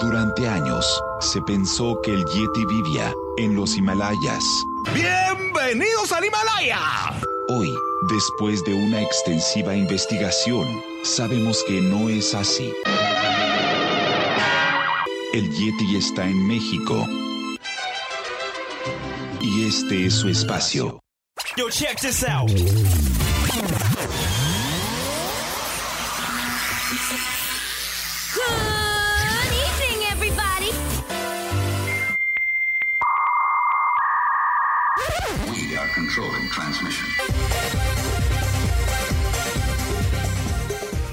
Durante años se pensó que el Yeti vivía en los Himalayas. ¡Bienvenidos al Himalaya! Hoy, después de una extensiva investigación, sabemos que no es así. El Yeti está en México. Y este es su espacio. Yo, check this out. Good evening, everybody. We are controlling transmission.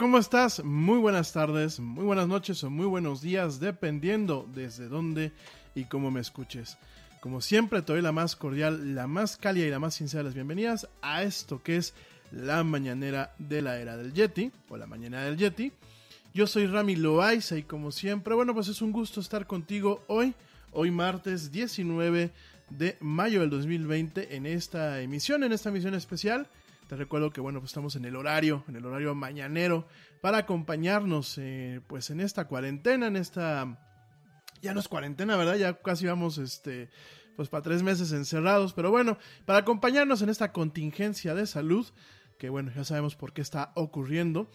¿Cómo estás? Muy buenas tardes, muy buenas noches o muy buenos días, dependiendo desde dónde y cómo me escuches. Como siempre, te doy la más cordial, la más cálida y la más sincera de las bienvenidas a esto que es la mañanera de la era del Yeti, o la mañana del Yeti. Yo soy Rami Loaiza y como siempre, bueno, pues es un gusto estar contigo hoy, hoy martes 19 de mayo del 2020 en esta emisión, en esta emisión especial. Te recuerdo que bueno, pues estamos en el horario, en el horario mañanero para acompañarnos eh, pues en esta cuarentena, en esta ya no es cuarentena, ¿verdad? Ya casi vamos este pues para tres meses encerrados, pero bueno, para acompañarnos en esta contingencia de salud que bueno, ya sabemos por qué está ocurriendo.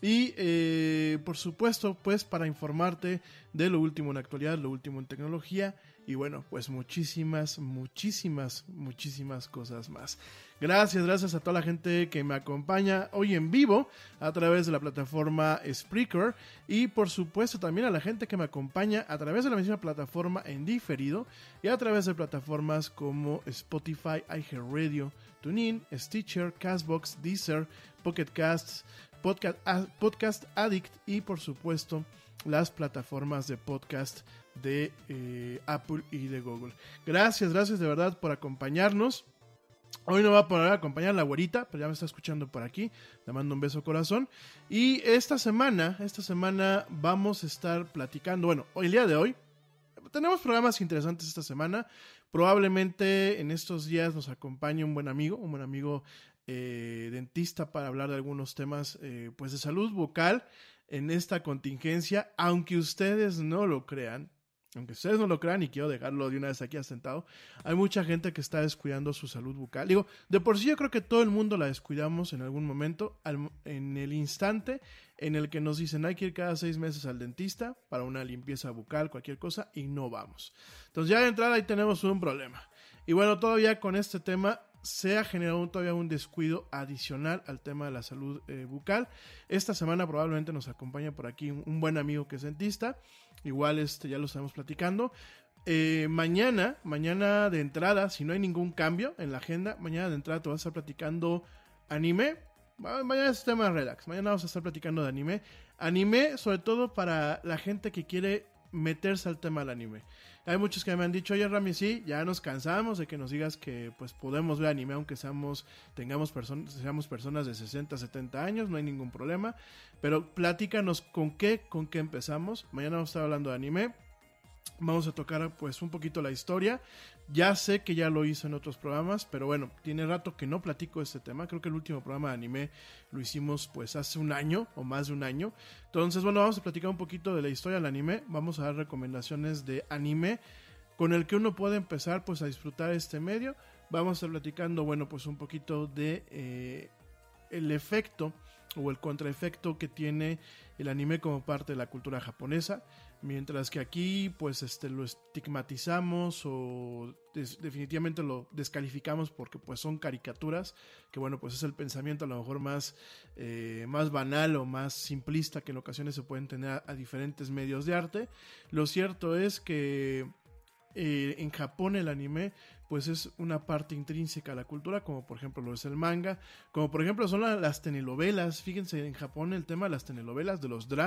Y eh, por supuesto, pues para informarte de lo último en actualidad, lo último en tecnología y bueno, pues muchísimas, muchísimas, muchísimas cosas más. Gracias, gracias a toda la gente que me acompaña hoy en vivo a través de la plataforma Spreaker y por supuesto también a la gente que me acompaña a través de la misma plataforma en diferido y a través de plataformas como Spotify, iHeartRadio, TuneIn, Stitcher, Castbox, Deezer, Pocket Casts, Podcast, Podcast Addict y por supuesto las plataformas de podcast de eh, Apple y de Google. Gracias, gracias de verdad por acompañarnos. Hoy no va a poder acompañar la güerita, pero ya me está escuchando por aquí. Le mando un beso corazón. Y esta semana, esta semana vamos a estar platicando, bueno, el día de hoy, tenemos programas interesantes esta semana. Probablemente en estos días nos acompañe un buen amigo, un buen amigo eh, dentista para hablar de algunos temas eh, pues de salud vocal en esta contingencia, aunque ustedes no lo crean, aunque ustedes no lo crean y quiero dejarlo de una vez aquí asentado, hay mucha gente que está descuidando su salud bucal. Digo, de por sí yo creo que todo el mundo la descuidamos en algún momento, en el instante en el que nos dicen hay que ir cada seis meses al dentista para una limpieza bucal, cualquier cosa, y no vamos. Entonces ya de entrada ahí tenemos un problema. Y bueno, todavía con este tema se ha generado todavía un descuido adicional al tema de la salud eh, bucal. Esta semana probablemente nos acompaña por aquí un, buen amigo que es dentista. Igual este, ya lo estamos platicando. Eh, mañana, mañana de entrada, si no hay ningún cambio en la agenda, mañana de entrada te vas a estar platicando anime. Mañana es tema relax. Mañana vamos a estar platicando de anime. Anime, sobre todo para la gente que quiere meterse al tema del anime. Hay muchos que me han dicho, oye Rami, sí, ya nos cansamos de que nos digas que pues podemos ver anime aunque seamos, tengamos personas, seamos personas de 60, 70 años, no hay ningún problema. Pero platícanos con qué, con qué empezamos. Mañana vamos a estar hablando de anime. Vamos a tocar pues un poquito la historia. Ya sé que ya lo hice en otros programas, pero bueno, tiene rato que no platico este tema. Creo que el último programa de anime lo hicimos pues hace un año o más de un año. Entonces, bueno, vamos a platicar un poquito de la historia del anime. Vamos a dar recomendaciones de anime con el que uno puede empezar pues a disfrutar este medio. Vamos a estar platicando, bueno, pues un poquito de eh, el efecto o el contraefecto que tiene el anime como parte de la cultura japonesa. Mientras que aquí, pues, este, lo estigmatizamos o definitivamente lo descalificamos porque, pues, son caricaturas, que bueno, pues es el pensamiento a lo mejor más, eh, más banal o más simplista que en ocasiones se pueden tener a, diferentes medios de arte. Lo cierto es que eh, en Japón el anime pues es una parte intrínseca a la cultura, como por ejemplo lo es el manga, como por ejemplo son las telenovelas, fíjense en Japón el tema de las telenovelas, de los dramas,